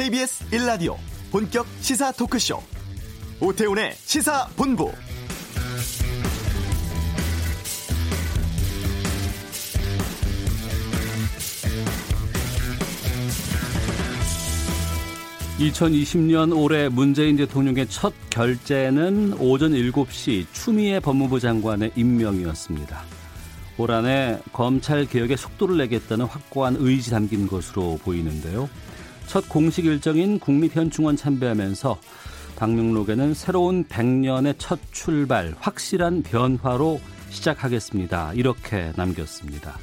KBS 1라디오 본격 시사 토크쇼 오태훈의 시사본부 (2020년) 올해 문재인 대통령의 첫 결재는 오전 (7시) 추미애 법무부 장관의 임명이었습니다. 올 한해 검찰 개혁에 속도를 내겠다는 확고한 의지 담긴 것으로 보이는데요. 첫 공식 일정인 국립현충원 참배하면서 방명록에는 새로운 100년의 첫 출발, 확실한 변화로 시작하겠습니다. 이렇게 남겼습니다.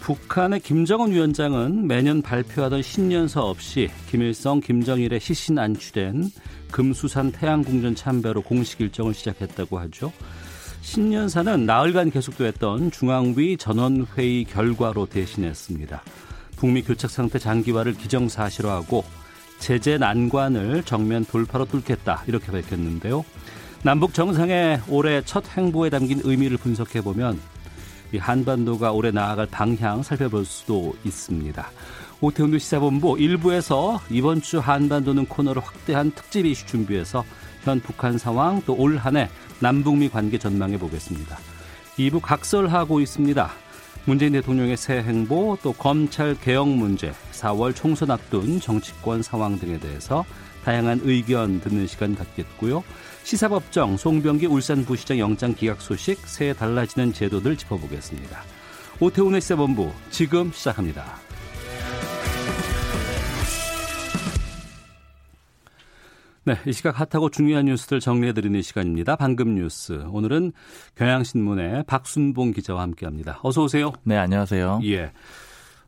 북한의 김정은 위원장은 매년 발표하던 신년사 없이 김일성, 김정일의 시신 안취된 금수산 태양궁전 참배로 공식 일정을 시작했다고 하죠. 신년사는 나흘간 계속됐던 중앙위 전원회의 결과로 대신했습니다. 북미 교착 상태 장기화를 기정사실화하고 제재 난관을 정면 돌파로 뚫겠다 이렇게 밝혔는데요. 남북 정상의 올해 첫 행보에 담긴 의미를 분석해 보면 이 한반도가 올해 나아갈 방향 살펴볼 수도 있습니다. 오태훈 시사본부 1부에서 이번 주 한반도는 코너를 확대한 특집 이슈 준비해서 현 북한 상황 또 올 한해 남북미 관계 전망해 보겠습니다. 2부 각설하고 있습니다. 문재인 대통령의 새 행보 또 검찰 개혁 문제 4월 총선 앞둔 정치권 상황 등에 대해서 다양한 의견 듣는 시간 갖겠고요. 시사법정 송병기 울산 부시장 영장 기각 소식 새해 달라지는 제도들 짚어보겠습니다. 오태훈의 시사본부 지금 시작합니다. 네, 이 시각 핫하고 중요한 뉴스들 정리해드리는 시간입니다. 방금 뉴스. 오늘은 경향신문의 박순봉 기자와 함께합니다. 어서 오세요. 네, 안녕하세요. 예.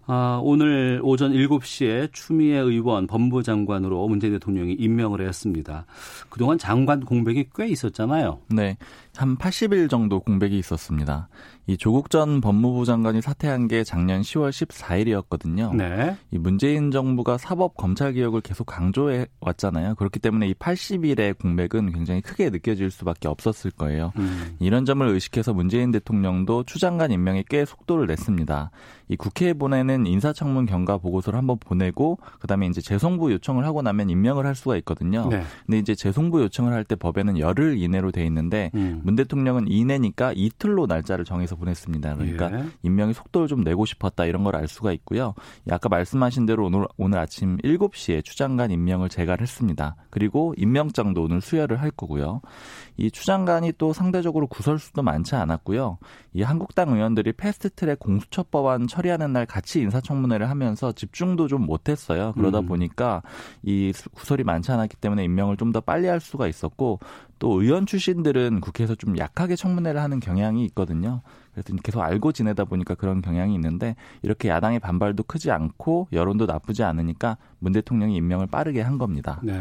아, 오늘 오전 7시에 추미애 의원 법무장관으로 문재인 대통령이 임명을 했습니다. 그동안 장관 공백이 꽤 있었잖아요. 네. 한 80일 정도 공백이 있었습니다. 이 조국 전 법무부 장관이 사퇴한 게 작년 10월 14일이었거든요. 네. 이 문재인 정부가 사법 검찰 개혁을 계속 강조해 왔잖아요. 그렇기 때문에 이 80일의 공백은 굉장히 크게 느껴질 수밖에 없었을 거예요. 음. 이런 점을 의식해서 문재인 대통령도 추장관 임명에 꽤 속도를 냈습니다. 이 국회에 보내는 인사청문 경과 보고서를 한번 보내고 그다음에 이제 재송부 요청을 하고 나면 임명을 할 수가 있거든요. 네. 근데 이제 재송부 요청을 할 때 법에는 열흘 이내로 돼 있는데 음. 문 대통령은 이내니까 이틀로 날짜를 정해서 보냈습니다. 그러니까 예. 임명의 속도를 좀 내고 싶었다 이런 걸 알 수가 있고요. 아까 말씀하신 대로 오늘 오늘 아침 7시에 추장관 임명을 재갈했습니다. 그리고 임명장도 오늘 수여를 할 거고요. 이 추장관이 또 상대적으로 구설수도 많지 않았고요. 이 한국당 의원들이 패스트트랙 공수처법안 처리하는 날 같이 인사청문회를 하면서 집중도 좀 못했어요. 그러다 음. 보니까 이 구설이 많지 않았기 때문에 임명을 좀 더 빨리 할 수가 있었고 또 의원 출신들은 국회에서 좀 약하게 청문회를 하는 경향이 있거든요. 그래서 계속 알고 지내다 보니까 그런 경향이 있는데 이렇게 야당의 반발도 크지 않고 여론도 나쁘지 않으니까 문 대통령이 임명을 빠르게 한 겁니다. 네.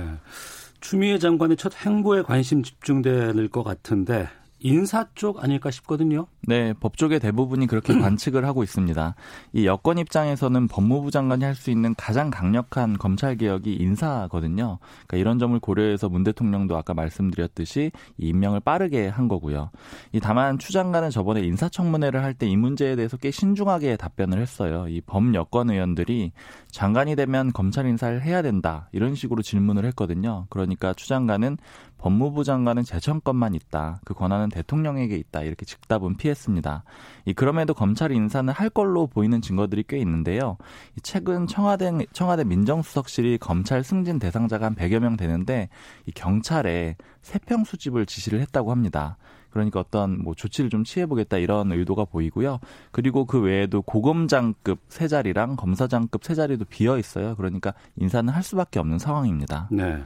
추미애 장관의 첫 행보에 관심 집중될 것 같은데 인사 쪽 아닐까 싶거든요. 네, 법조계 대부분이 그렇게 관측을 하고 있습니다. 이 여권 입장에서는 법무부 장관이 할 수 있는 가장 강력한 검찰 개혁이 인사거든요. 그러니까 이런 점을 고려해서 문 대통령도 아까 말씀드렸듯이 이 임명을 빠르게 한 거고요. 이 다만 추 장관은 저번에 인사청문회를 할 때 이 문제에 대해서 꽤 신중하게 답변을 했어요. 이 범여권 의원들이 장관이 되면 검찰 인사를 해야 된다 이런 식으로 질문을 했거든요. 그러니까 추 장관은 법무부 장관은 재청권만 있다. 그 권한은 대통령에게 있다. 이렇게 즉답은 피했습니다. 이 그럼에도 검찰 인사는 할 걸로 보이는 증거들이 꽤 있는데요. 최근 청와대 청와대 민정수석실이 검찰 승진 대상자가 한 100여 명 되는데 이 경찰에 세평 수집을 지시를 했다고 합니다. 그러니까 어떤 뭐 조치를 좀 취해보겠다 이런 의도가 보이고요. 그리고 그 외에도 고검장급 세 자리랑 검사장급 세 자리도 비어 있어요. 그러니까 인사는 할 수밖에 없는 상황입니다. 네.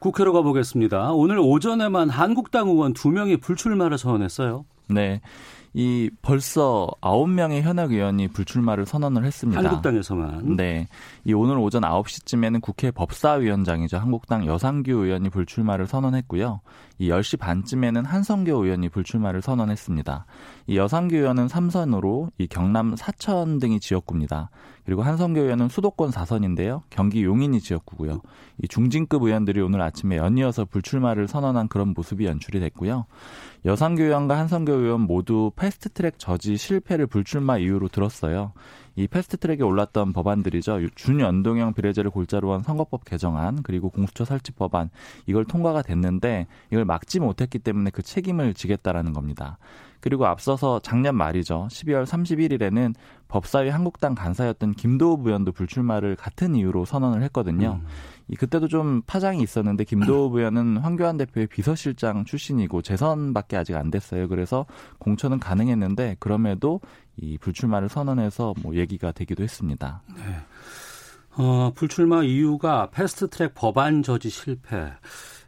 국회로 가보겠습니다. 오늘 오전에만 한국당 의원 두 명이 불출마를 선언했어요. 네. 이 벌써 아홉 명의 현역 의원이 불출마를 선언을 했습니다. 한국당에서만. 네. 이 오늘 오전 9시쯤에는 국회 법사위원장이죠. 한국당 여상규 의원이 불출마를 선언했고요. 이 10시 반쯤에는 한성교 의원이 불출마를 선언했습니다. 이 여상규 의원은 3선으로 이 경남 사천 등이 지역구입니다. 그리고 한성교 의원은 수도권 4선인데요. 경기 용인이 지역구고요. 이 중진급 의원들이 오늘 아침에 연이어서 불출마를 선언한 그런 모습이 연출이 됐고요. 여상교 의원과 한성교 의원 모두 패스트트랙 저지 실패를 불출마 이유로 들었어요. 이 패스트트랙에 올랐던 법안들이죠. 준연동형 비례제를 골자로 한 선거법 개정안 그리고 공수처 설치 법안 이걸 통과가 됐는데 이걸 막지 못했기 때문에 그 책임을 지겠다라는 겁니다. 그리고 앞서서 작년 말이죠. 12월 31일에는 법사위 한국당 간사였던 김도우 부원도 불출마를 같은 이유로 선언을 했거든요. 음. 이 그때도 좀 파장이 있었는데 김도우 부원은 황교안 대표의 비서실장 출신이고 재선밖에 아직 안 됐어요. 그래서 공천은 가능했는데 그럼에도 이 불출마를 선언해서 뭐 얘기가 되기도 했습니다. 네. 어, 불출마 이유가 패스트트랙 법안 저지 실패.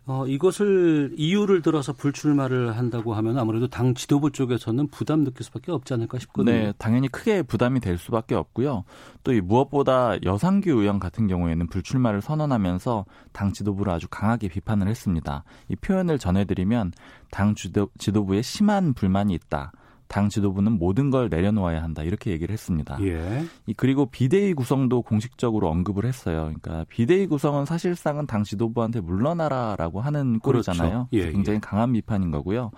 어, 이것을 이유를 들어서 불출마를 한다고 하면 아무래도 당 지도부 쪽에서는 부담 느낄 수밖에 없지 않을까 싶거든요. 네, 당연히 크게 부담이 될 수밖에 없고요. 또 이 무엇보다 여상규 의원 같은 경우에는 불출마를 선언하면서 당 지도부를 아주 강하게 비판을 했습니다. 이 표현을 전해드리면 당 지도, 지도부에 심한 불만이 있다. 당 지도부는 모든 걸 내려놓아야 한다 이렇게 얘기를 했습니다. 예. 그리고 비대위 구성도 공식적으로 언급을 했어요. 그러니까 비대위 구성은 사실상은 당 지도부한테 물러나라라고 하는 꼴이잖아요. 그렇죠. 예, 예. 굉장히 예. 강한 비판인 거고요.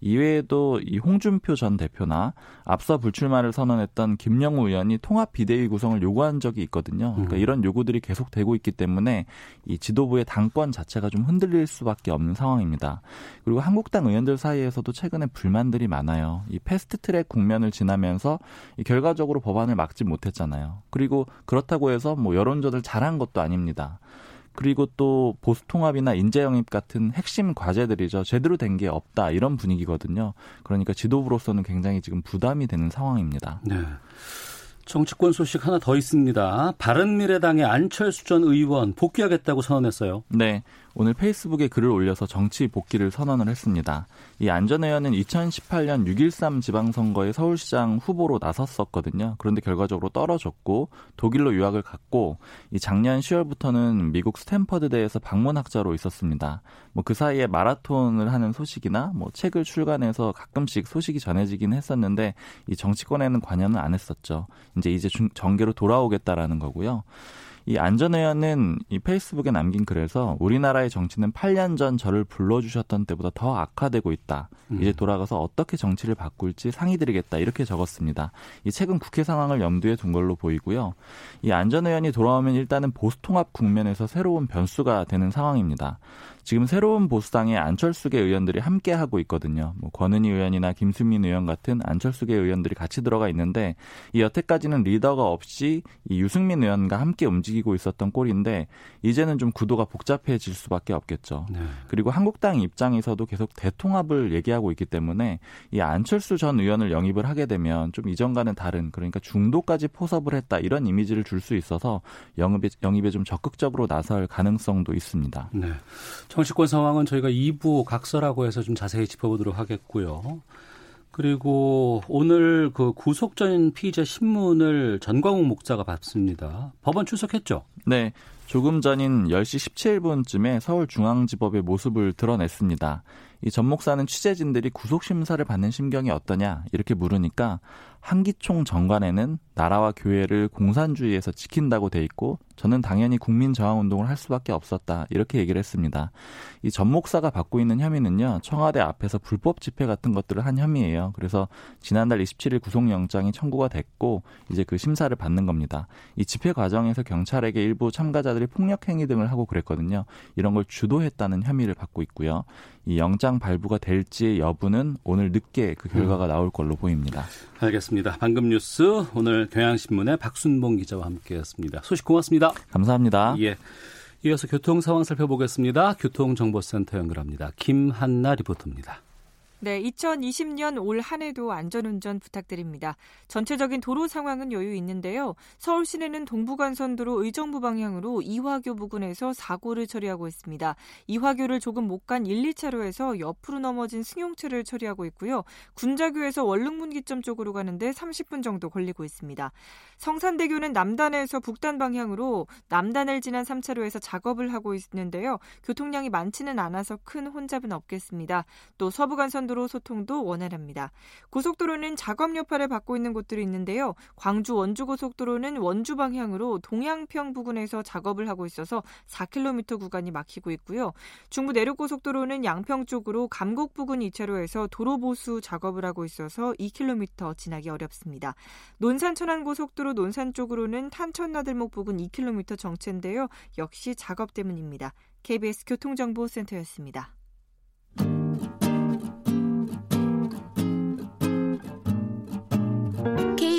이외에도 이 홍준표 전 대표나 앞서 불출마를 선언했던 김영우 의원이 통합 비대위 구성을 요구한 적이 있거든요. 그러니까 음. 이런 요구들이 계속되고 있기 때문에 이 지도부의 당권 자체가 좀 흔들릴 수밖에 없는 상황입니다. 그리고 한국당 의원들 사이에서도 최근에 불만들이 많아요. 이 패 스트트랙 국면을 지나면서 결과적으로 법안을 막지 못했잖아요. 그리고 그렇다고 해서 뭐 여론조를 잘한 것도 아닙니다. 그리고 또 보수 통합이나 인재 영입 같은 핵심 과제들이죠. 제대로 된 게 없다 이런 분위기거든요. 그러니까 지도부로서는 굉장히 지금 부담이 되는 상황입니다. 네. 정치권 소식 하나 더 있습니다. 바른미래당의 안철수 전 의원 복귀하겠다고 선언했어요. 네. 오늘 페이스북에 글을 올려서 정치 복귀를 선언을 했습니다. 이 안 전 의원은 2018년 6.13 지방선거에 서울시장 후보로 나섰었거든요. 그런데 결과적으로 떨어졌고 독일로 유학을 갔고 이 작년 10월부터는 미국 스탠퍼드대에서 방문학자로 있었습니다. 뭐 그 사이에 마라톤을 하는 소식이나 뭐 책을 출간해서 가끔씩 소식이 전해지긴 했었는데 이 정치권에는 관여는 안 했었죠. 이제 이제 정계로 돌아오겠다라는 거고요. 이 안전의원은 이 페이스북에 남긴 글에서 우리나라의 정치는 8년 전 저를 불러주셨던 때보다 더 악화되고 있다. 음. 이제 돌아가서 어떻게 정치를 바꿀지 상의드리겠다. 이렇게 적었습니다. 이 최근 국회 상황을 염두에 둔 걸로 보이고요. 이 안전의원이 돌아오면 일단은 보수통합 국면에서 새로운 변수가 되는 상황입니다. 지금 새로운 보수당의 안철수계 의원들이 함께 하고 있거든요. 뭐 권은희 의원이나 김수민 의원 같은 안철수계 의원들이 같이 들어가 있는데 이 여태까지는 리더가 없이 이 유승민 의원과 함께 움직이고 있었던 꼴인데 이제는 좀 구도가 복잡해질 수밖에 없겠죠. 네. 그리고 한국당 입장에서도 계속 대통합을 얘기하고 있기 때문에 이 안철수 전 의원을 영입을 하게 되면 좀 이전과는 다른 그러니까 중도까지 포섭을 했다 이런 이미지를 줄 수 있어서 영입에, 영입에 좀 적극적으로 나설 가능성도 있습니다. 네. 정치권 상황은 저희가 2부 각서라고 해서 좀 자세히 짚어보도록 하겠고요. 그리고 오늘 그 구속 전 피의자 신문을 전광욱 목사가 받습니다. 법원 출석했죠? 네. 조금 전인 10시 17분쯤에 서울중앙지법의 모습을 드러냈습니다. 이 전 목사는 취재진들이 구속 심사를 받는 심경이 어떠냐 이렇게 물으니까 한기총 정관에는 나라와 교회를 공산주의에서 지킨다고 돼 있고 저는 당연히 국민 저항 운동을 할 수밖에 없었다 이렇게 얘기를 했습니다. 이 전 목사가 받고 있는 혐의는요 청와대 앞에서 불법 집회 같은 것들을 한 혐의예요. 그래서 지난달 27일 구속영장이 청구가 됐고 이제 그 심사를 받는 겁니다. 이 집회 과정에서 경찰에게 일부 참가자들이 폭력 행위 등을 하고 그랬거든요. 이런 걸 주도했다는 혐의를 받고 있고요. 이 영장 발부가 될지 여부는 오늘 늦게 그 결과가 음. 나올 걸로 보입니다. 알겠습니다. 방금 뉴스 오늘 경향신문의 박순봉 기자와 함께했습니다. 소식 고맙습니다. 감사합니다. 예. 이어서 교통 상황 살펴보겠습니다. 교통정보센터 연결합니다. 김한나 리포터입니다. 네, 2020년 올 한 해도 안전운전 부탁드립니다. 전체적인 도로 상황은 여유 있는데요. 서울 시내는 동부간선도로 의정부 방향으로 이화교 부근에서 사고를 처리하고 있습니다. 이화교를 조금 못 간 1, 2차로에서 옆으로 넘어진 승용차를 처리하고 있고요. 군자교에서 원릉문기점 쪽으로 가는데 30분 정도 걸리고 있습니다. 성산대교는 남단에서 북단 방향으로 남단을 지난 3차로에서 작업을 하고 있는데요. 교통량이 많지는 않아서 큰 혼잡은 없겠습니다. 또 서부간선 안전도로 소통도 원활합니다. 고속도로는 작업 여파를 받고 있는 곳들이 있는데요. 광주 원주 고속도로는 원주 방향으로 동양평 부근에서 작업을 하고 있어서 4km 구간이 막히고 있고요. 중부 내륙 고속도로는 양평 쪽으로 감곡 부근 2차로에서 도로 보수 작업을 하고 있어서 2km 지나기 어렵습니다. 논산 천안 고속도로 논산 쪽으로는 탄천 나들목 부근 2km 정체인데요. 역시 작업 때문입니다. KBS 교통정보센터였습니다.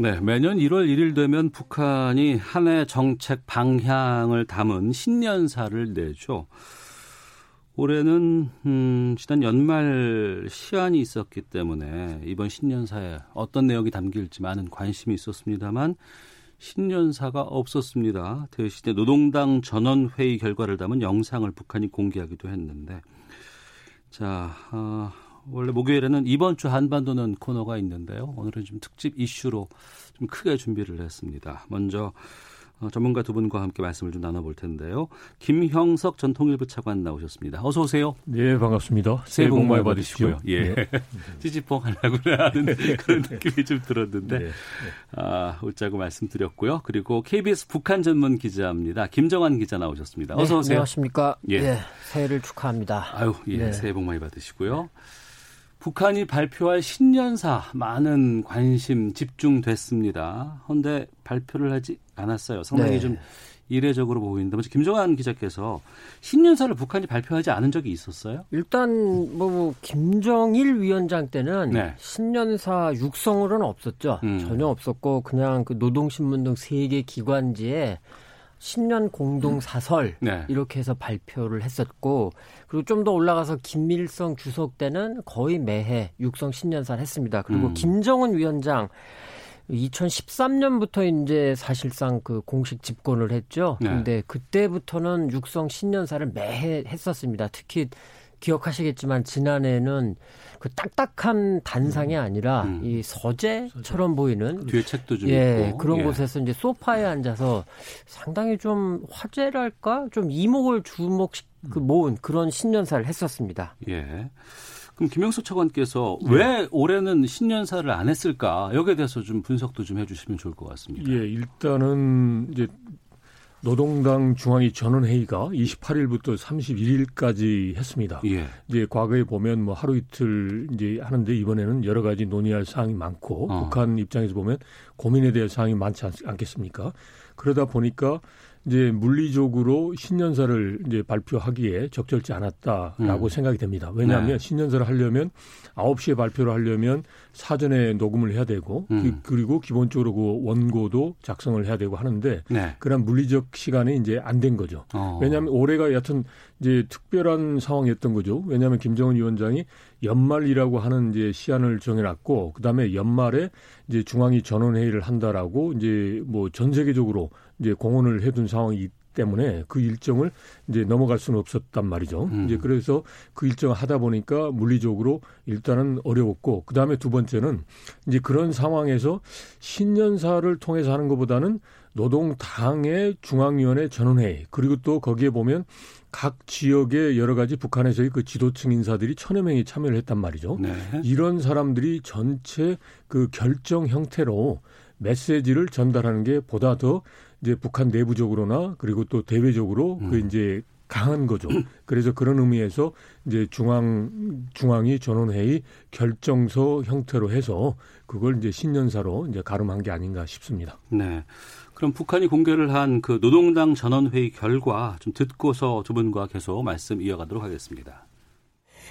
네, 매년 1월 1일 되면 북한이 한 해 정책 방향을 담은 신년사를 내죠. 올해는 음, 지난 연말 시한이 있었기 때문에 이번 신년사에 어떤 내용이 담길지 많은 관심이 있었습니다만 신년사가 없었습니다. 대신에 노동당 전원회의 결과를 담은 영상을 북한이 공개하기도 했는데 자 어, 원래 목요일에는 이번 주 한반도는 코너가 있는데요. 오늘은 좀 특집 이슈로 좀 크게 준비를 했습니다. 먼저 어, 전문가 두 분과 함께 말씀을 좀 나눠볼 텐데요. 김형석 전 통일부 차관 나오셨습니다. 어서 오세요. 네, 반갑습니다. 새해 복 많이 받으시고요. 예. 네. 찌찌뽕 하려고 하는 그런 느낌이 좀 들었는데, 네. 네. 아, 웃자고 말씀드렸고요. 그리고 KBS 북한 전문 기자입니다. 김정환 기자 나오셨습니다. 어서 네, 오세요. 안녕하십니까. 예. 네, 새해를 축하합니다. 아유, 예. 네. 새해 복 많이 받으시고요. 북한이 발표할 신년사 많은 관심 집중됐습니다. 그런데 발표를 하지 않았어요. 상당히 네. 좀 이례적으로 보이는데 먼저 김정환 기자께서 신년사를 북한이 발표하지 않은 적이 있었어요? 일단 뭐 김정일 위원장 때는 네. 신년사 육성으로는 없었죠. 음. 전혀 없었고 그냥 그 노동신문 등 세 개 기관지에 신년 공동 사설 네. 이렇게 해서 발표를 했었고 그리고 좀 더 올라가서 김일성 주석 때는 거의 매해 육성 신년사를 했습니다. 그리고 음. 김정은 위원장 2013년부터 이제 사실상 그 공식 집권을 했죠. 네. 근데 그때부터는 육성 신년사를 매해 했었습니다. 특히 기억하시겠지만 지난해는 그 딱딱한 단상이 음. 아니라 음. 이 서재처럼 보이는 뒤에 책도 좀 예, 있고 그런 예. 곳에서 이제 소파에 앉아서 상당히 좀 화제랄까 좀 이목을 주목 그 모은 그런 신년사를 했었습니다. 예. 그럼 김영수 차관께서 네. 왜 올해는 신년사를 안 했을까 여기에 대해서 좀 분석도 좀 해주시면 좋을 것 같습니다. 예, 일단은 이제 노동당 중앙위 전원회의가 28일부터 31일까지 했습니다. 예. 이제 과거에 보면 뭐 하루 이틀 이제 하는데 이번에는 여러 가지 논의할 사항이 많고 어. 북한 입장에서 보면 고민에 대한 사항이 많지 않, 않겠습니까? 그러다 보니까 이제 물리적으로 신년사를 이제 발표하기에 적절치 않았다라고 음. 생각이 됩니다. 왜냐하면 네. 신년사를 하려면 9시에 발표를 하려면 사전에 녹음을 해야 되고 음. 그, 리고 기본적으로 그 원고도 작성을 해야 되고 하는데 네. 그런 물리적 시간이 이제 안 된 거죠. 어. 왜냐하면 올해가 여튼 이제 특별한 상황이었던 거죠. 왜냐하면 김정은 위원장이 연말이라고 하는 이제 시한을 정해놨고 그다음에 연말에 이제 중앙위 전원회의를 한다라고 이제 뭐 전 세계적으로 이제 공헌을 해둔 상황이기 때문에 그 일정을 이제 넘어갈 수는 없었단 말이죠. 음. 이제 그래서 그 일정을 하다 보니까 물리적으로 일단은 어려웠고 그 다음에 두 번째는 이제 그런 상황에서 신년사를 통해서 하는 것보다는 노동당의 중앙위원회 전원회의 그리고 또 거기에 보면 각 지역의 여러 가지 북한에서의 그 지도층 인사들이 천여 명이 참여를 했단 말이죠. 네. 이런 사람들이 전체 그 결정 형태로 메시지를 전달하는 게 보다 더 이제 북한 내부적으로나 그리고 또 대외적으로 그 음. 그 이제 강한 거죠. 그래서 그런 의미에서 이제 중앙 중앙이 전원회의 결정서 형태로 해서 그걸 이제 신년사로 이제 가름한 게 아닌가 싶습니다. 네. 그럼 북한이 공개를 한 그 노동당 전원회의 결과 좀 듣고서 두 분과 계속 말씀 이어가도록 하겠습니다.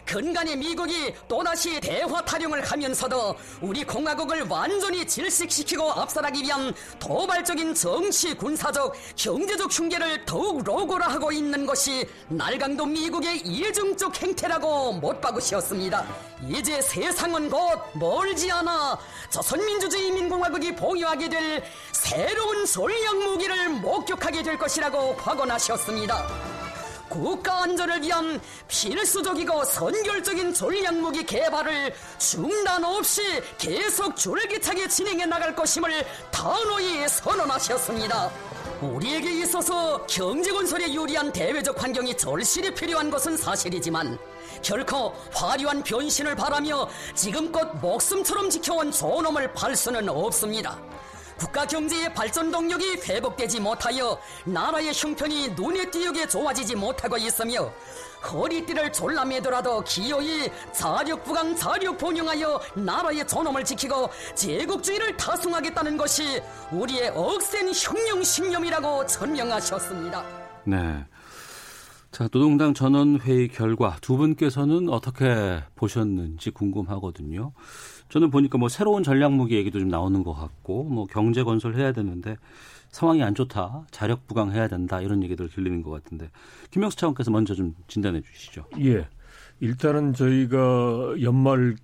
근간히 미국이 또다시 대화 타령을 하면서도 우리 공화국을 완전히 질식시키고 압살하기 위한 도발적인 정치, 군사적, 경제적 흉계를 더욱 로고라하고 있는 것이 날강도 미국의 이중적 행태라고 못 박으시었습니다. 이제 세상은 곧 멀지 않아 조선민주주의 민공화국이 보유하게 될 새로운 전략 무기를 목격하게 될 것이라고 확언하셨습니다. 국가 안전을 위한 필수적이고 선결적인 전략무기 개발을 중단 없이 계속 줄기차게 진행해 나갈 것임을 단호히 선언하셨습니다. 우리에게 있어서 경제 건설에 유리한 대외적 환경이 절실히 필요한 것은 사실이지만 결코 화려한 변신을 바라며 지금껏 목숨처럼 지켜온 존엄을 팔 수는 없습니다. 국가 경제의 발전 동력이 회복되지 못하여 나라의 형편이 눈에 띄게 좋아지지 못하고 있으며 허리띠를 졸라매더라도 기어이 자력부강 자력본영하여 나라의 존엄을 지키고 제국주의를 타승하겠다는 것이 우리의 억센 혁명신념이라고 천명하셨습니다. 네. 자, 노동당 전원회의 결과 두 분께서는 어떻게 보셨는지 궁금하거든요. 저는 보니까 뭐 새로운 전략 무기 얘기도 좀 나오는 것 같고 뭐 경제 건설해야 되는데 상황이 안 좋다. 자력 부강해야 된다. 이런 얘기들 들리는 것 같은데 김명수 차관께서 먼저 좀 진단해 주시죠. 예. 일단은 저희가 연말이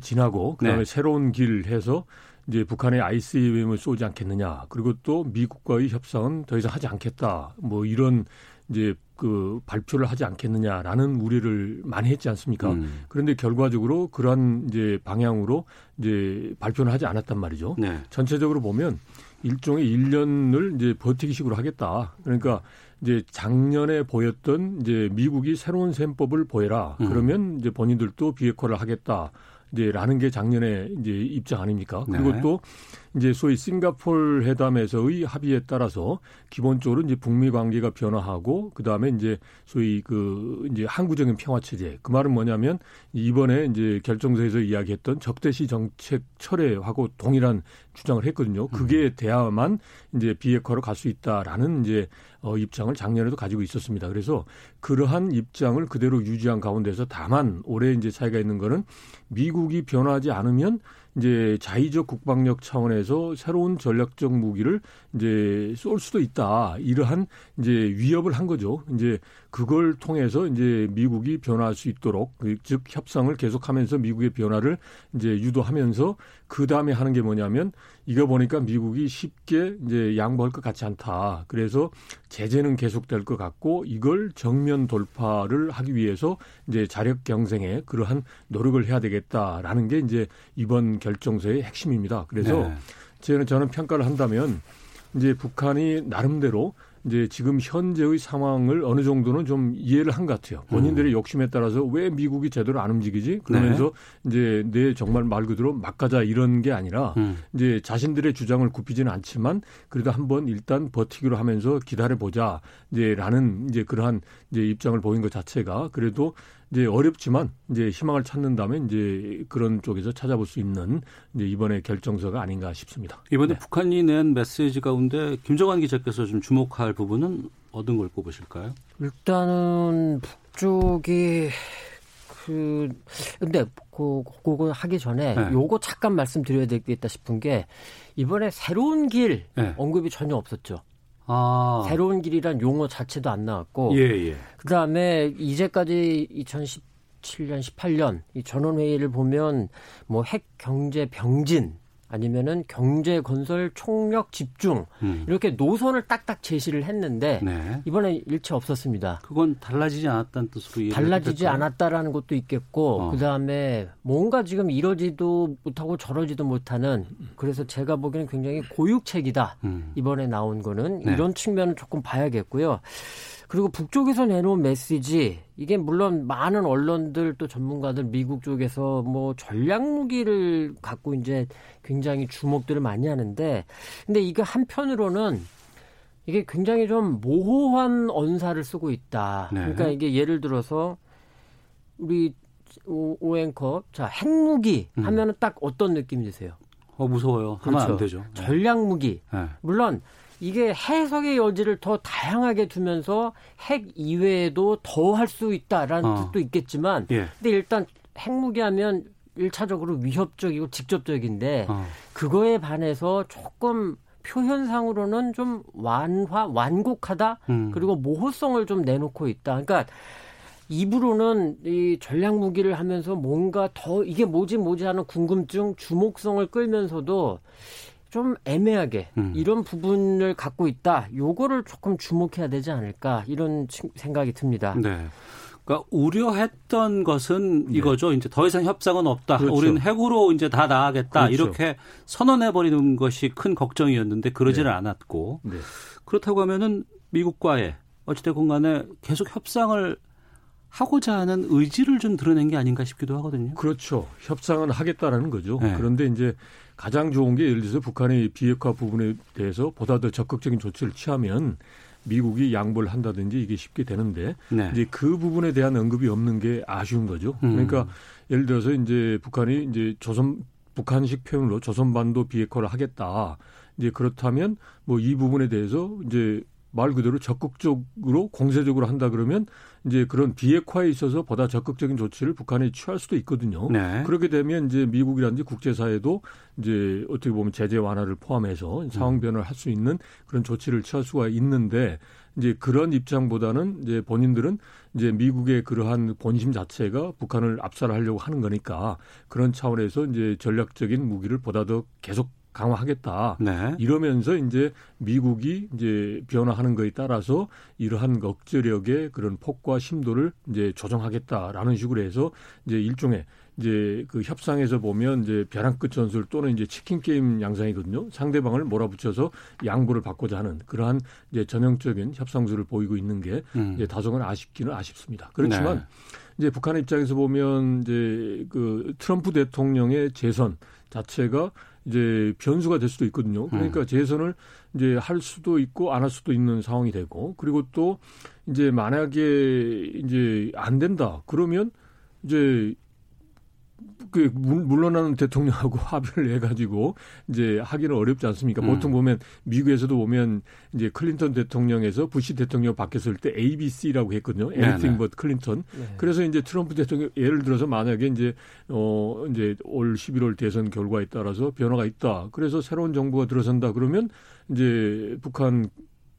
지나고 그다음에 네. 새로운 길 해서 이제 북한의 ICBM을 쏘지 않겠느냐. 그리고 또 미국과의 협상은 더 이상 하지 않겠다. 뭐 이런 이제 그 발표를 하지 않겠느냐라는 우려를 많이 했지 않습니까? 음. 그런데 결과적으로 그러한 이제 방향으로 이제 발표는 하지 않았단 말이죠. 네. 전체적으로 보면 일종의 1년을 이제 버티기식으로 하겠다. 그러니까 이제 작년에 보였던 이제 미국이 새로운 셈법을 보여라. 음. 그러면 이제 본인들도 비핵화를 하겠다. 이제 라는 게 작년에 이제 입장 아닙니까? 그리고 네. 또 이제 소위 싱가폴 회담에서의 합의에 따라서 기본적으로 이제 북미 관계가 변화하고 그 다음에 이제 소위 그 이제 항구적인 평화 체제 그 말은 뭐냐면 이번에 이제 결정서에서 이야기했던 적대시 정책 철회하고 동일한 주장을 했거든요. 그게 음. 돼야만 이제 비핵화로 갈 수 있다라는 이제 어 입장을 작년에도 가지고 있었습니다. 그래서 그러한 입장을 그대로 유지한 가운데서 다만 올해 이제 차이가 있는 거는 미국이 변화하지 않으면 이제 자의적 국방력 차원에서 새로운 전략적 무기를 이제 쏠 수도 있다. 이러한 이제 위협을 한 거죠. 이제 그걸 통해서 이제 미국이 변화할 수 있도록 즉 협상을 계속하면서 미국의 변화를 이제 유도하면서 그 다음에 하는 게 뭐냐면 이거 보니까 미국이 쉽게 이제 양보할 것 같지 않다. 그래서 제재는 계속될 것 같고 이걸 정면 돌파를 하기 위해서 이제 자력 경쟁에 그러한 노력을 해야 되겠다라는 게 이제 이번 결정서의 핵심입니다. 그래서 네. 저는 저는 평가를 한다면 이제 북한이 나름대로 이제 지금 현재의 상황을 어느 정도는 좀 이해를 한 것 같아요. 본인들의 음. 욕심에 따라서 왜 미국이 제대로 안 움직이지? 그러면서 네. 이제 내 정말 말 그대로 막 가자 이런 게 아니라 음. 이제 자신들의 주장을 굽히지는 않지만 그래도 한번 일단 버티기로 하면서 기다려 보자. 이제라는 이제 그러한 이제 입장을 보인 것 자체가 그래도 이제 어렵지만 이제 희망을 찾는다면 이제 그런 쪽에서 찾아볼 수 있는 이제 이번에 결정서가 아닌가 싶습니다. 이번에 네. 북한이 낸 메시지 가운데 김정환 기자께서 좀 주목할 부분은 어떤 걸 꼽으실까요? 일단은 북쪽이 그 근데 그 그거 하기 전에 네. 요거 잠깐 말씀드려야 되겠다 싶은 게 이번에 새로운 길 네. 언급이 전혀 없었죠. 아. 새로운 길이란 용어 자체도 안 나왔고 예, 예. 그다음에 이제까지 2017년 18년 이 전원 회의를 보면 뭐 핵 경제 병진 아니면은 경제 건설 총력 집중 음. 이렇게 노선을 딱딱 제시를 했는데 네. 이번에 일체 없었습니다. 그건 달라지지 않았다는 뜻으로 달라지지? 않았다라는 것도 있겠고 어. 그다음에 뭔가 지금 이러지도 못하고 저러지도 못하는 그래서 제가 보기에는 굉장히 고육책이다. 음. 이번에 나온 거는 네. 이런 측면을 조금 봐야겠고요. 그리고 북쪽에서 내놓은 메시지 이게 물론 많은 언론들 또 전문가들 미국 쪽에서 뭐 전략 무기를 갖고 이제 굉장히 주목들을 많이 하는데 근데 이게 한편으로는 이게 굉장히 좀 모호한 언사를 쓰고 있다. 네. 그러니까 이게 예를 들어서 우리 오, 앵커 자 핵무기 음. 하면은 딱 어떤 느낌 드세요? 어 무서워요. 하면 그렇죠. 안 되죠. 네. 전략 무기. 네. 물론 이게 해석의 여지를 더 다양하게 두면서 핵 이외에도 더 할 수 있다라는 어. 뜻도 있겠지만 예. 근데 일단 핵무기 하면 1차적으로 위협적이고 직접적인데 어. 그거에 반해서 조금 표현상으로는 좀 완화 완곡하다 음. 그리고 모호성을 좀 내놓고 있다. 그러니까 입으로는 이 전략 무기를 하면서 뭔가 더 이게 뭐지 뭐지 하는 궁금증, 주목성을 끌면서도 좀 애매하게 음. 이런 부분을 갖고 있다. 요거를 조금 주목해야 되지 않을까 이런 생각이 듭니다. 네. 그러니까 우려했던 것은 네. 이거죠. 이제 더 이상 협상은 없다. 그렇죠. 우리는 핵으로 이제 다 나가겠다. 그렇죠. 이렇게 선언해 버리는 것이 큰 걱정이었는데 그러지는 네. 않았고 네. 그렇다고 하면은 미국과의 어찌됐건 간에 계속 협상을 하고자 하는 의지를 좀 드러낸 게 아닌가 싶기도 하거든요. 그렇죠. 협상은 하겠다라는 거죠. 네. 그런데 이제 가장 좋은 게 예를 들어서 북한의 비핵화 부분에 대해서 보다 더 적극적인 조치를 취하면 미국이 양보를 한다든지 이게 쉽게 되는데 네. 이제 그 부분에 대한 언급이 없는 게 아쉬운 거죠. 음. 그러니까 예를 들어서 이제 북한이 이제 조선 북한식 표현으로 조선반도 비핵화를 하겠다. 이제 그렇다면 뭐 이 부분에 대해서 이제 말 그대로 적극적으로 공세적으로 한다 그러면 이제 그런 비핵화에 있어서 보다 적극적인 조치를 북한이 취할 수도 있거든요. 네. 그렇게 되면 이제 미국이라든지 국제사회도 이제 어떻게 보면 제재 완화를 포함해서 상황 변화를 할 수 있는 그런 조치를 취할 수가 있는데 이제 그런 입장보다는 이제 본인들은 이제 미국의 그러한 본심 자체가 북한을 압살하려고 하는 거니까 그런 차원에서 이제 전략적인 무기를 보다 더 계속 강화하겠다. 네. 이러면서 이제 미국이 이제 변화하는 것에 따라서 이러한 억제력의 그런 폭과 심도를 이제 조정하겠다라는 식으로 해서 이제 일종의 이제 그 협상에서 보면 이제 벼랑 끝 전술 또는 이제 치킨 게임 양상이거든요. 상대방을 몰아붙여서 양보를 받고자 하는 그러한 이제 전형적인 협상술을 보이고 있는 게 음. 이제 다소간 아쉽기는 아쉽습니다. 그렇지만 네. 이제 북한의 입장에서 보면 이제 그 트럼프 대통령의 재선 자체가 이제 변수가 될 수도 있거든요. 그러니까 음. 재선을 이제 할 수도 있고 안 할 수도 있는 상황이 되고 그리고 또 이제 만약에 이제 안 된다 그러면 이제 그 물러나는 대통령하고 합의를 해가지고 이제 하기는 어렵지 않습니까? 음. 보통 보면 미국에서도 보면 이제 클린턴 대통령에서 부시 대통령 바뀌었을 때 ABC라고 했거든요. 네, Anything 네. but 클린턴. 네. 그래서 이제 트럼프 대통령 예를 들어서 만약에 이제 어 이제 올 11월 대선 결과에 따라서 변화가 있다. 그래서 새로운 정부가 들어선다 그러면 이제 북한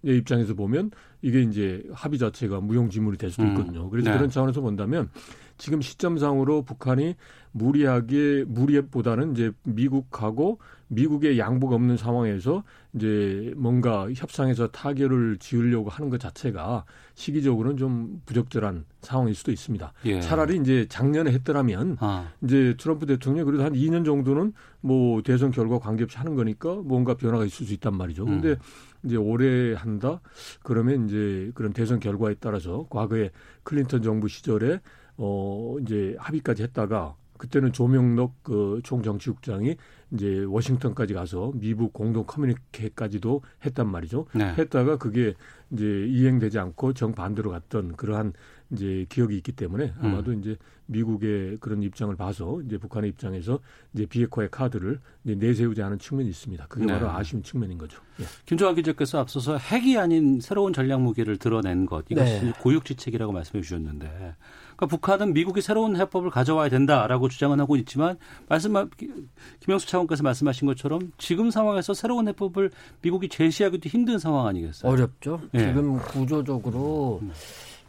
의 입장에서 보면 이게 이제 합의 자체가 무용지물이 될 수도 음. 있거든요. 그래서 네. 그런 차원에서 본다면 지금 시점상으로 북한이 무리하게 무리보다는 이제 미국하고 미국의 양보가 없는 상황에서 이제 뭔가 협상에서 타결을 지으려고 하는 것 자체가 시기적으로는 좀 부적절한 상황일 수도 있습니다. 예. 차라리 이제 작년에 했더라면 아. 이제 트럼프 대통령이 그래도 한 2년 정도는 뭐 대선 결과 관계없이 하는 거니까 뭔가 변화가 있을 수 있단 말이죠. 음. 근데 음. 이제 올해 한다 그러면 이제 그런 대선 결과에 따라서 과거에 클린턴 정부 시절에 어 이제 합의까지 했다가 그때는 조명록 그 총정치국장이 이제 워싱턴까지 가서 미국 공동 커뮤니케까지도 했단 말이죠. 네. 했다가 그게 이제 이행되지 않고 정반대로 갔던 그러한 이제 기억이 있기 때문에 음. 아마도 음. 이제 미국의 그런 입장을 봐서 이제 북한의 입장에서 이제 비핵화의 카드를 이제 내세우지 않은 측면이 있습니다. 그게 네. 바로 아쉬운 측면인 거죠. 예. 김종환 기자께서 앞서서 핵이 아닌 새로운 전략 무기를 드러낸 것 이것이 네. 고육지책이라고 말씀해 주셨는데 그러니까 북한은 미국이 새로운 해법을 가져와야 된다라고 주장은 하고 있지만 말씀 김영수 차관께서 말씀하신 것처럼 지금 상황에서 새로운 해법을 미국이 제시하기도 힘든 상황 아니겠어요? 어렵죠. 네. 지금 구조적으로 음.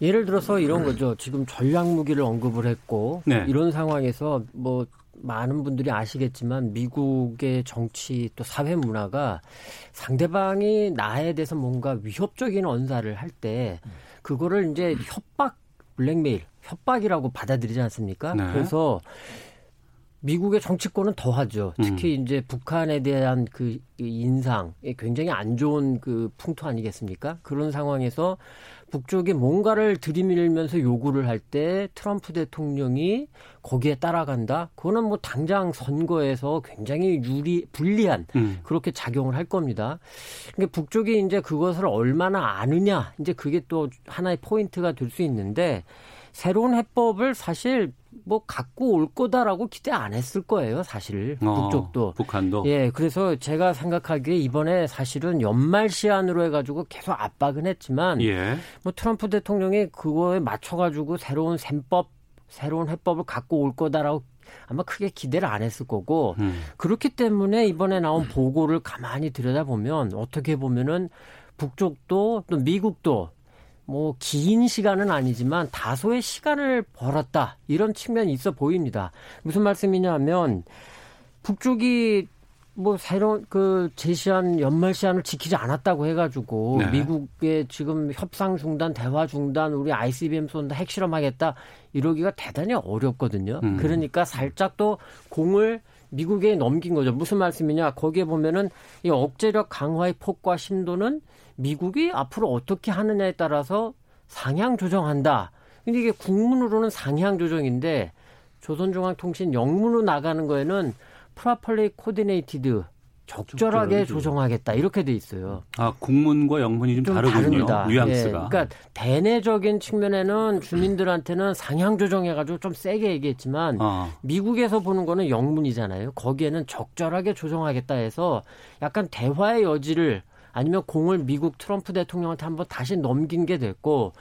예를 들어서 이런 거죠. 지금 전략 무기를 언급을 했고 네. 이런 상황에서 뭐 많은 분들이 아시겠지만 미국의 정치 또 사회 문화가 상대방이 나에 대해서 뭔가 위협적인 언사를 할 때 그거를 이제 협박 블랙메일 협박이라고 받아들이지 않습니까? 네. 그래서 미국의 정치권은 더하죠. 특히 음. 이제 북한에 대한 그 인상 굉장히 안 좋은 그 풍토 아니겠습니까? 그런 상황에서 북쪽이 뭔가를 들이밀면서 요구를 할 때 트럼프 대통령이 거기에 따라간다. 그거는 뭐 당장 선거에서 굉장히 유리 불리한 음. 그렇게 작용을 할 겁니다. 그러니까 북쪽이 이제 그것을 얼마나 아느냐 이제 그게 또 하나의 포인트가 될 수 있는데 새로운 해법을 사실 뭐 갖고 올 거다라고 기대 안 했을 거예요, 사실. 어, 북쪽도. 북한도. 예, 그래서 제가 생각하기에 이번에 사실은 연말 시한으로 해가지고 계속 압박은 했지만, 예. 뭐 트럼프 대통령이 그거에 맞춰가지고 새로운 셈법, 새로운 해법을 갖고 올 거다라고 아마 크게 기대를 안 했을 거고, 음. 그렇기 때문에 이번에 나온 보고를 가만히 들여다보면 어떻게 보면은 북쪽도 또 미국도 뭐 긴 시간은 아니지만 다소의 시간을 벌었다 이런 측면이 있어 보입니다. 무슨 말씀이냐면 북쪽이 뭐 새로운 그 제시한 연말 시한을 지키지 않았다고 해가지고 네. 미국의 지금 협상 중단, 대화 중단, 우리 ICBM 쏜다, 핵실험하겠다 이러기가 대단히 어렵거든요. 음. 그러니까 살짝 또 공을 미국에 넘긴 거죠. 무슨 말씀이냐? 거기에 보면은 이 억제력 강화의 폭과 심도는 미국이 앞으로 어떻게 하느냐에 따라서 상향 조정한다. 근데 이게 국문으로는 상향 조정인데 조선중앙통신 영문으로 나가는 거에는 properly coordinated 적절하게 조정하겠다 이렇게 돼 있어요. 아 국문과 영문이 좀, 좀 다르군요. 다릅니다. 뉘앙스가. 예, 그러니까 대내적인 측면에는 주민들한테는 상향 조정해가지고 좀 세게 얘기했지만 아. 미국에서 보는 거는 영문이잖아요. 거기에는 적절하게 조정하겠다 해서 약간 대화의 여지를 아니면 공을 미국 트럼프 대통령한테 한번 다시 넘긴 게 됐고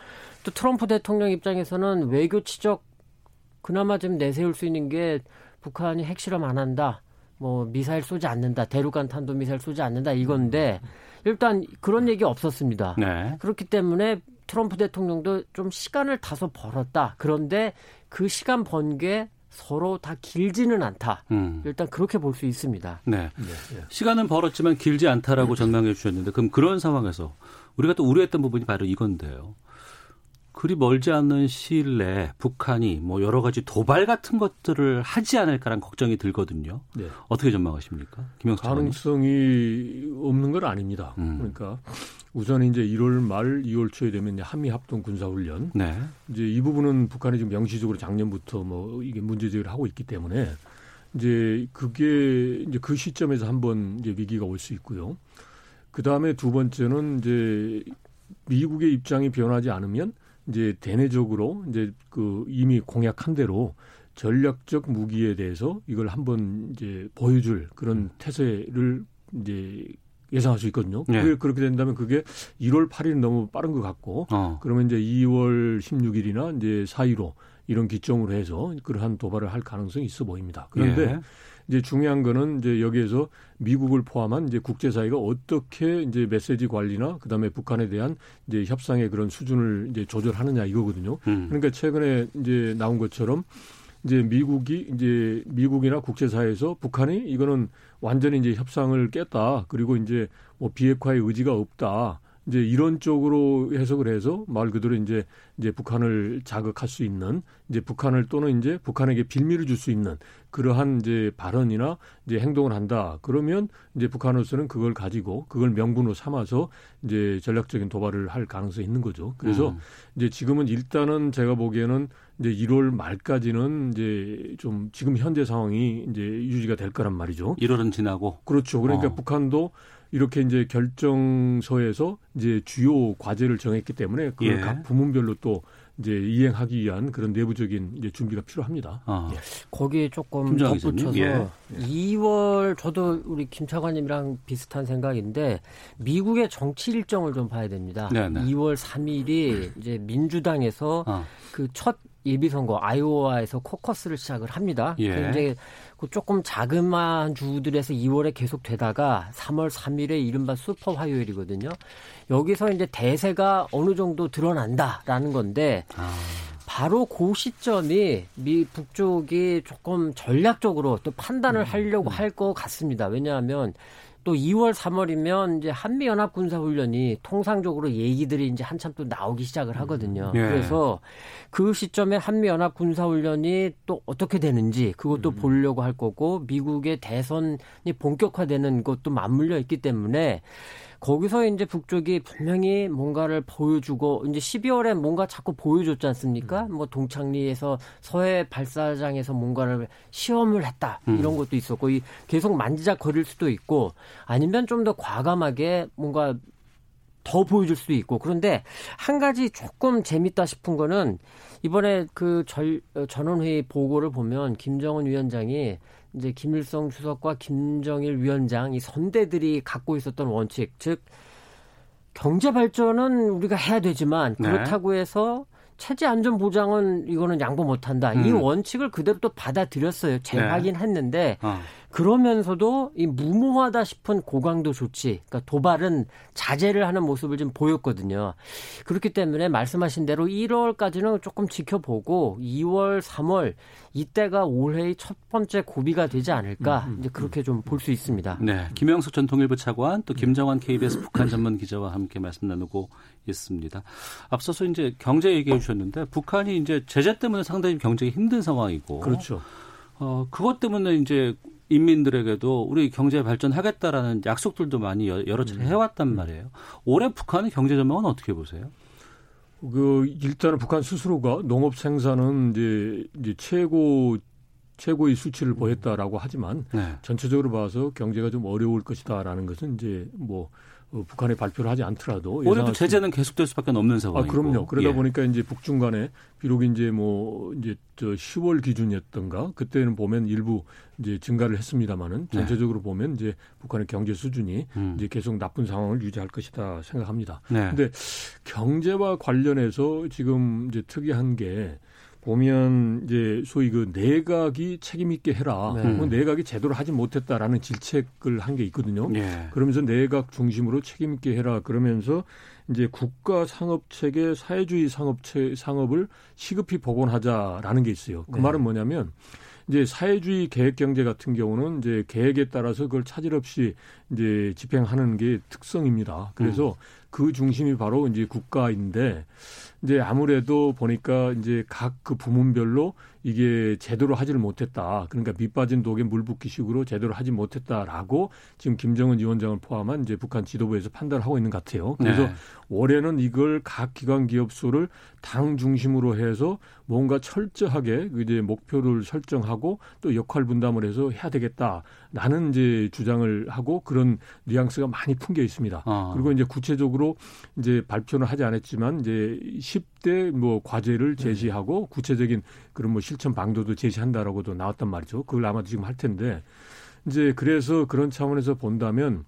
또 트럼프 대통령 입장에서는 외교 치적 그나마 좀 내세울 수 있는 게 북한이 핵실험 안 한다. 뭐 미사일 쏘지 않는다. 대륙간 탄도 미사일 쏘지 않는다. 이건데 일단 그런 얘기 없었습니다. 네. 그렇기 때문에 트럼프 대통령도 좀 시간을 다소 벌었다. 그런데 그 시간 번게 서로 다 길지는 않다. 음. 일단 그렇게 볼 수 있습니다. 네. 네. 네. 시간은 벌었지만 길지 않다라고 전망해 주셨는데 그럼 그런 상황에서 우리가 또 우려했던 부분이 바로 이건데요. 그리 멀지 않는 시일 내에 북한이 뭐 여러 가지 도발 같은 것들을 하지 않을까라는 걱정이 들거든요. 네. 어떻게 전망하십니까? 김영수 가능성이 없는 건 아닙니다. 음. 그러니까 우선 이제 1월 말 2월 초에 되면 한미 합동 군사 훈련. 네. 이제 이 부분은 북한이 지금 명시적으로 작년부터 뭐 이게 문제 제기를 하고 있기 때문에 이제 그게 이제 그 시점에서 한번 이제 위기가 올 수 있고요. 그 다음에 두 번째는 이제 미국의 입장이 변하지 않으면 이제 대내적으로 이제 그 이미 공약한 대로 전략적 무기에 대해서 이걸 한번 이제 보여줄 그런 음. 태세를 이제 예상할 수 있거든요. 네. 그게 그렇게 된다면 그게 1월 8일 너무 빠른 것 같고 어. 그러면 이제 2월 16일이나 이제 4.15 이런 기점으로 해서 그러한 도발을 할 가능성이 있어 보입니다. 그런데 예. 이제 중요한 거는 이제 여기에서 미국을 포함한 이제 국제사회가 어떻게 이제 메시지 관리나 그다음에 북한에 대한 이제 협상의 그런 수준을 이제 조절하느냐 이거거든요. 음. 그러니까 최근에 이제 나온 것처럼 이제 미국이 이제 미국이나 국제사회에서 북한이 이거는 완전히 이제 협상을 깼다. 그리고 이제 뭐 비핵화의 의지가 없다. 이제 이런 쪽으로 해석을 해서 말 그대로 이제 이제 북한을 자극할 수 있는 이제 북한을 또는 이제 북한에게 빌미를 줄 수 있는 그러한 이제 발언이나 이제 행동을 한다. 그러면 이제 북한으로서는 그걸 가지고 그걸 명분으로 삼아서 이제 전략적인 도발을 할 가능성이 있는 거죠. 그래서 음. 이제 지금은 일단은 제가 보기에는 이제 1월 말까지는 이제 좀 지금 현재 상황이 이제 유지가 될 거란 말이죠. 1월은 지나고. 그렇죠. 그러니까 어. 북한도 이렇게 이제 결정서에서 이제 주요 과제를 정했기 때문에 그걸 예. 각 부문별로 또 이제 이행하기 위한 그런 내부적인 이제 준비가 필요합니다. 아. 예. 거기에 조금 덧붙여서 예. 2월 저도 우리 김 차관님이랑 비슷한 생각인데 미국의 정치 일정을 좀 봐야 됩니다. 네네. 2월 3일이 이제 민주당에서 아. 그첫 예비 선거 아이오와에서 코커스를 시작을 합니다. 예. 이제 그 조금 자그마한 주들에서 2월에 계속 되다가 3월 3일에 이른바 슈퍼 화요일이거든요. 여기서 이제 대세가 어느 정도 드러난다라는 건데 아. 바로 그 시점이 미 북쪽이 조금 전략적으로 또 판단을 음. 하려고 음. 할것 같습니다. 왜냐하면 또 2월, 3월이면 이제 한미 연합 군사 훈련이 통상적으로 얘기들이 이제 한참 또 나오기 시작을 하거든요. 예. 그래서 그 시점에 한미 연합 군사 훈련이 또 어떻게 되는지 그것도 음. 보려고 할 거고 미국의 대선이 본격화되는 것도 맞물려 있기 때문에 거기서 이제 북쪽이 분명히 뭔가를 보여주고 이제 12월에 뭔가 자꾸 보여줬지 않습니까? 음. 뭐 동창리에서 서해 발사장에서 뭔가를 시험을 했다 음. 이런 것도 있었고 이 계속 만지작거릴 수도 있고 아니면 좀 더 과감하게 뭔가 더 보여줄 수도 있고 그런데 한 가지 조금 재밌다 싶은 거는 이번에 그 절, 어, 전원회의 보고를 보면 김정은 위원장이 이제 김일성 주석과 김정일 위원장 이 선대들이 갖고 있었던 원칙 즉 경제 발전은 우리가 해야 되지만 네. 그렇다고 해서 체제 안전 보장은 이거는 양보 못한다. 음. 이 원칙을 그대로 또 받아들였어요. 재확인했는데 네. 어. 그러면서도 이 무모하다 싶은 고강도 조치, 그러니까 도발은 자제를 하는 모습을 좀 보였거든요. 그렇기 때문에 말씀하신 대로 1월까지는 조금 지켜보고 2월, 3월 이때가 올해의 첫 번째 고비가 되지 않을까 음, 음, 이제 그렇게 좀 볼 수 있습니다. 네, 김영석 전 통일부 차관 또 김정환 KBS 북한 전문 기자와 함께 말씀 나누고 있습니다. 앞서서 이제 경제 얘기해 주셨는데 북한이 이제 제재 때문에 상당히 경제가 힘든 상황이고 그렇죠. 어, 그것 때문에 이제 인민들에게도 우리 경제 발전하겠다라는 약속들도 많이 여러 차례 음. 해왔단 말이에요. 올해 북한의 경제 전망은 어떻게 보세요? 그 일단은 북한 스스로가 농업 생산은 이제 이제 최고 최고의 수치를 보였다라고 하지만 네. 전체적으로 봐서 경제가 좀 어려울 것이다라는 것은 이제 뭐 어, 북한에 발표를 하지 않더라도 올해도 제재는 계속될 수밖에 없는 상황이고. 아, 그럼요. 그러다 예. 보니까 이제 북중 간에 비록 이제 뭐 이제 저 10월 기준이었던가 그때는 보면 일부 이제 증가를 했습니다마는 네. 전체적으로 네. 보면 이제 북한의 경제 수준이 음. 이제 계속 나쁜 상황을 유지할 것이다 생각합니다. 네. 근데 경제와 관련해서 지금 이제 특이한 게 보면 이제 소위 그 내각이 책임 있게 해라. 네. 뭐 내각이 제대로 하지 못했다라는 질책을 한 게 있거든요. 네. 그러면서 내각 중심으로 책임 있게 해라. 그러면서 이제 국가 상업 체계 사회주의 상업 체 상업을 시급히 복원하자라는 게 있어요. 그 네. 말은 뭐냐면 이제 사회주의 계획 경제 같은 경우는 이제 계획에 따라서 그걸 차질 없이 이제 집행하는 게 특성입니다. 그래서 음. 그 중심이 바로 이제 국가인데 이제 아무래도 보니까 이제 각 그 부문별로 이게 제대로 하지를 못했다. 그러니까 밑빠진 독에 물 붓기식으로 제대로 하지 못했다라고 지금 김정은 위원장을 포함한 이제 북한 지도부에서 판단을 하고 있는 것 같아요. 그래서 네. 올해는 이걸 각 기관 기업소를 당 중심으로 해서 뭔가 철저하게 이제 목표를 설정하고 또 역할 분담을 해서 해야 되겠다라는 이제 주장을 하고 그런 뉘앙스가 많이 풍겨 있습니다. 아. 그리고 이제 구체적으로 이제 발표는 하지 않았지만 이제 10대 뭐 과제를 네. 제시하고 구체적인 그런 뭐 실천 방도도 제시한다라고도 나왔단 말이죠. 그걸 아마도 지금 할 텐데 이제 그래서 그런 차원에서 본다면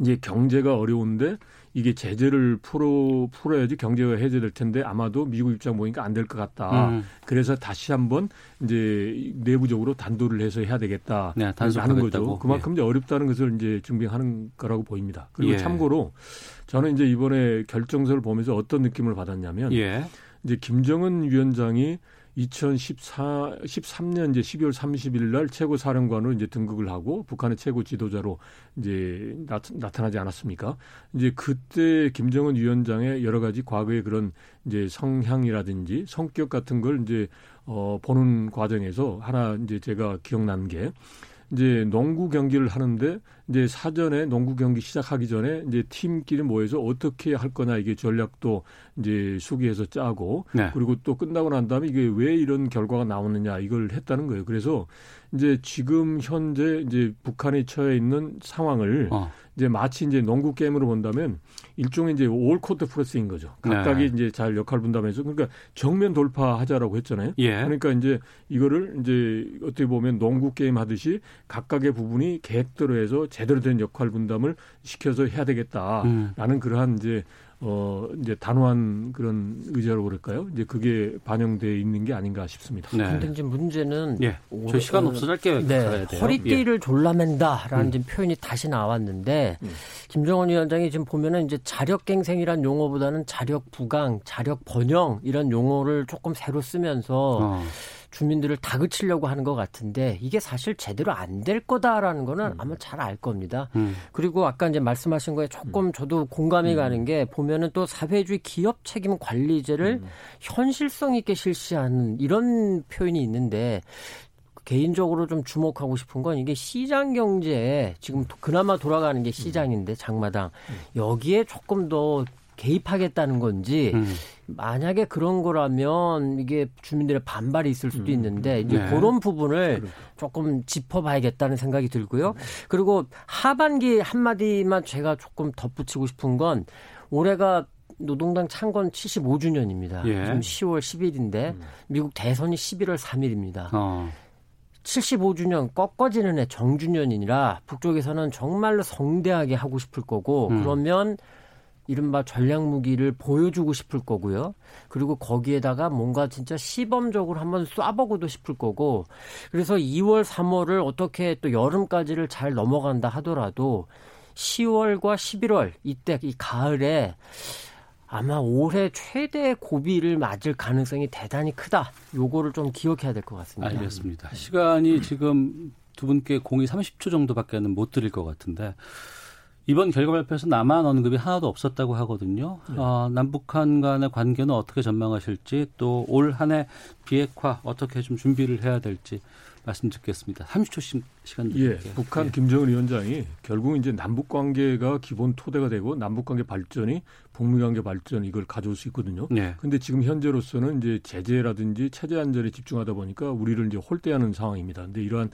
이제 경제가 어려운데 이게 제재를 풀어 풀어야지 경제가 해제될 텐데 아마도 미국 입장 보니까 안 될 것 같다. 음. 그래서 다시 한번 이제 내부적으로 단도를 해서 해야 되겠다. 네, 하는 거죠. 그만큼 예. 이제 어렵다는 것을 이제 증명하는 거라고 보입니다. 그리고 예. 참고로 저는 이제 이번에 결정서를 보면서 어떤 느낌을 받았냐면 예. 이제 김정은 위원장이 2014 13년 이제 12월 30일 날 최고 사령관으로 이제 등극을 하고 북한의 최고 지도자로 이제 나, 타나지 않았습니까? 이제 그때 김정은 위원장의 여러 가지 과거의 그런 이제 성향이라든지 성격 같은 걸 이제 어 보는 과정에서 하나 이제 제가 기억난 게 이제 농구 경기를 하는데 이제 사전에 농구 경기 시작하기 전에 이제 팀끼리 모여서 어떻게 할 거냐 이게 전략도 이제 수기해서 짜고 네. 그리고 또 끝나고 난 다음에 이게 왜 이런 결과가 나오느냐 이걸 했다는 거예요. 그래서 이제 지금 현재 이제 북한이 처해 있는 상황을 어. 이제 마치 이제 농구 게임으로 본다면 일종의 이제 올 코트 프레스인 거죠. 각각이 네. 이제 잘 역할 분담해서 그러니까 정면 돌파하자라고 했잖아요. 예. 그러니까 이제 이거를 이제 어떻게 보면 농구 게임 하듯이 각각의 부분이 계획대로 해서 제대로 된 역할 분담을 시켜서 해야 되겠다라는 음. 그러한 이제 어 이제 단호한 그런 의자로 그럴까요? 이제 그게 반영돼 있는 게 아닌가 싶습니다. 네. 근데 이제 문제는 예. 저 시간 없어 짧게 네. 허리띠를 예. 졸라맨다라는 음. 표현이 다시 나왔는데 음. 김정은 위원장이 지금 보면은 이제 자력갱생이란 용어보다는 자력 부강, 자력 번영 이런 용어를 조금 새로 쓰면서 어. 주민들을 다그치려고 하는 것 같은데 이게 사실 제대로 안 될 거다라는 거는 음. 아마 잘 알 겁니다. 음. 그리고 아까 이제 말씀하신 거에 조금 음. 저도 공감이 음. 가는 게 보면은 또 사회주의 기업 책임 관리제를 음. 현실성 있게 실시하는 이런 표현이 있는데 개인적으로 좀 주목하고 싶은 건 이게 시장 경제에 지금 그나마 돌아가는 게 시장인데 장마당 여기에 조금 더 개입하겠다는 건지 음. 만약에 그런 거라면 이게 주민들의 반발이 있을 수도 음. 있는데 이제 네. 그런 부분을 조금 짚어봐야겠다는 생각이 들고요. 그리고 하반기 한마디만 제가 조금 덧붙이고 싶은 건 올해가 노동당 창건 75주년입니다. 예. 지금 10월 10일인데 음. 미국 대선이 11월 3일입니다. 어. 75주년 꺾어지는 해 정주년이라 북쪽에서는 정말로 성대하게 하고 싶을 거고 음. 그러면 이른바 전략 무기를 보여주고 싶을 거고요. 그리고 거기에다가 뭔가 진짜 시범적으로 한번 쏴보고도 싶을 거고. 그래서 2월, 3월을 어떻게 또 여름까지를 잘 넘어간다 하더라도 10월과 11월 이때 이 가을에 아마 올해 최대 고비를 맞을 가능성이 대단히 크다. 요거를 좀 기억해야 될 것 같습니다. 알겠습니다. 시간이 지금 두 분께 공이 30초 정도밖에는 못 드릴 것 같은데 이번 결과 발표에서 남한 언급이 하나도 없었다고 하거든요. 네. 어, 남북한 간의 관계는 어떻게 전망하실지 또 올 한 해 비핵화 어떻게 좀 준비를 해야 될지 말씀 듣겠습니다. 30초씩 시간 드릴게요. 예, 북한 예. 김정은 위원장이 결국 이제 남북 관계가 기본 토대가 되고 남북 관계 발전이 북미 관계 발전 이걸 가져올 수 있거든요. 네. 근데 지금 현재로서는 이제 제재라든지 체제 안전에 집중하다 보니까 우리를 이제 홀대하는 상황입니다. 근데 이러한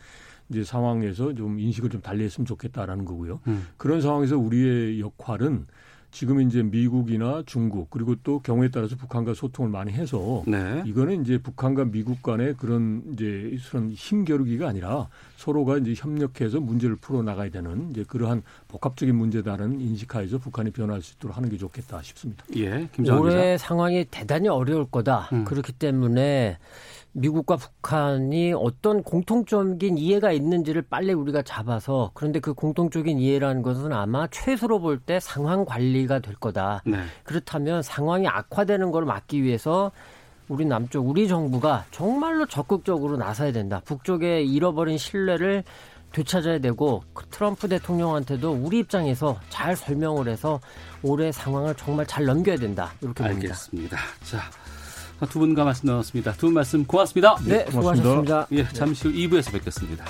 이제 상황에서 좀 인식을 좀 달리 했으면 좋겠다라는 거고요. 음. 그런 상황에서 우리의 역할은 지금 이제 미국이나 중국 그리고 또 경우에 따라서 북한과 소통을 많이 해서 네. 이거는 이제 북한과 미국 간의 그런 이제 그런 힘겨루기가 아니라 서로가 이제 협력해서 문제를 풀어 나가야 되는 이제 그러한 복합적인 문제다는 인식하에서 북한이 변화할 수 있도록 하는 게 좋겠다 싶습니다. 예, 올해 상황이 대단히 어려울 거다. 음. 그렇기 때문에 미국과 북한이 어떤 공통적인 이해가 있는지를 빨리 우리가 잡아서 그런데 그 공통적인 이해라는 것은 아마 최소로 볼 때 상황 관리가 될 거다. 네. 그렇다면 상황이 악화되는 걸 막기 위해서 우리 남쪽 우리 정부가 정말로 적극적으로 나서야 된다. 북쪽에 잃어버린 신뢰를 되찾아야 되고 그 트럼프 대통령한테도 우리 입장에서 잘 설명을 해서 올해 상황을 정말 잘 넘겨야 된다. 이렇게 봅니다. 알겠습니다. 자. 두 분과 말씀 나눴습니다. 두 분 말씀 고맙습니다. 네, 고맙습니다. 수고하셨습니다. 예, 잠시 후 2부에서 뵙겠습니다.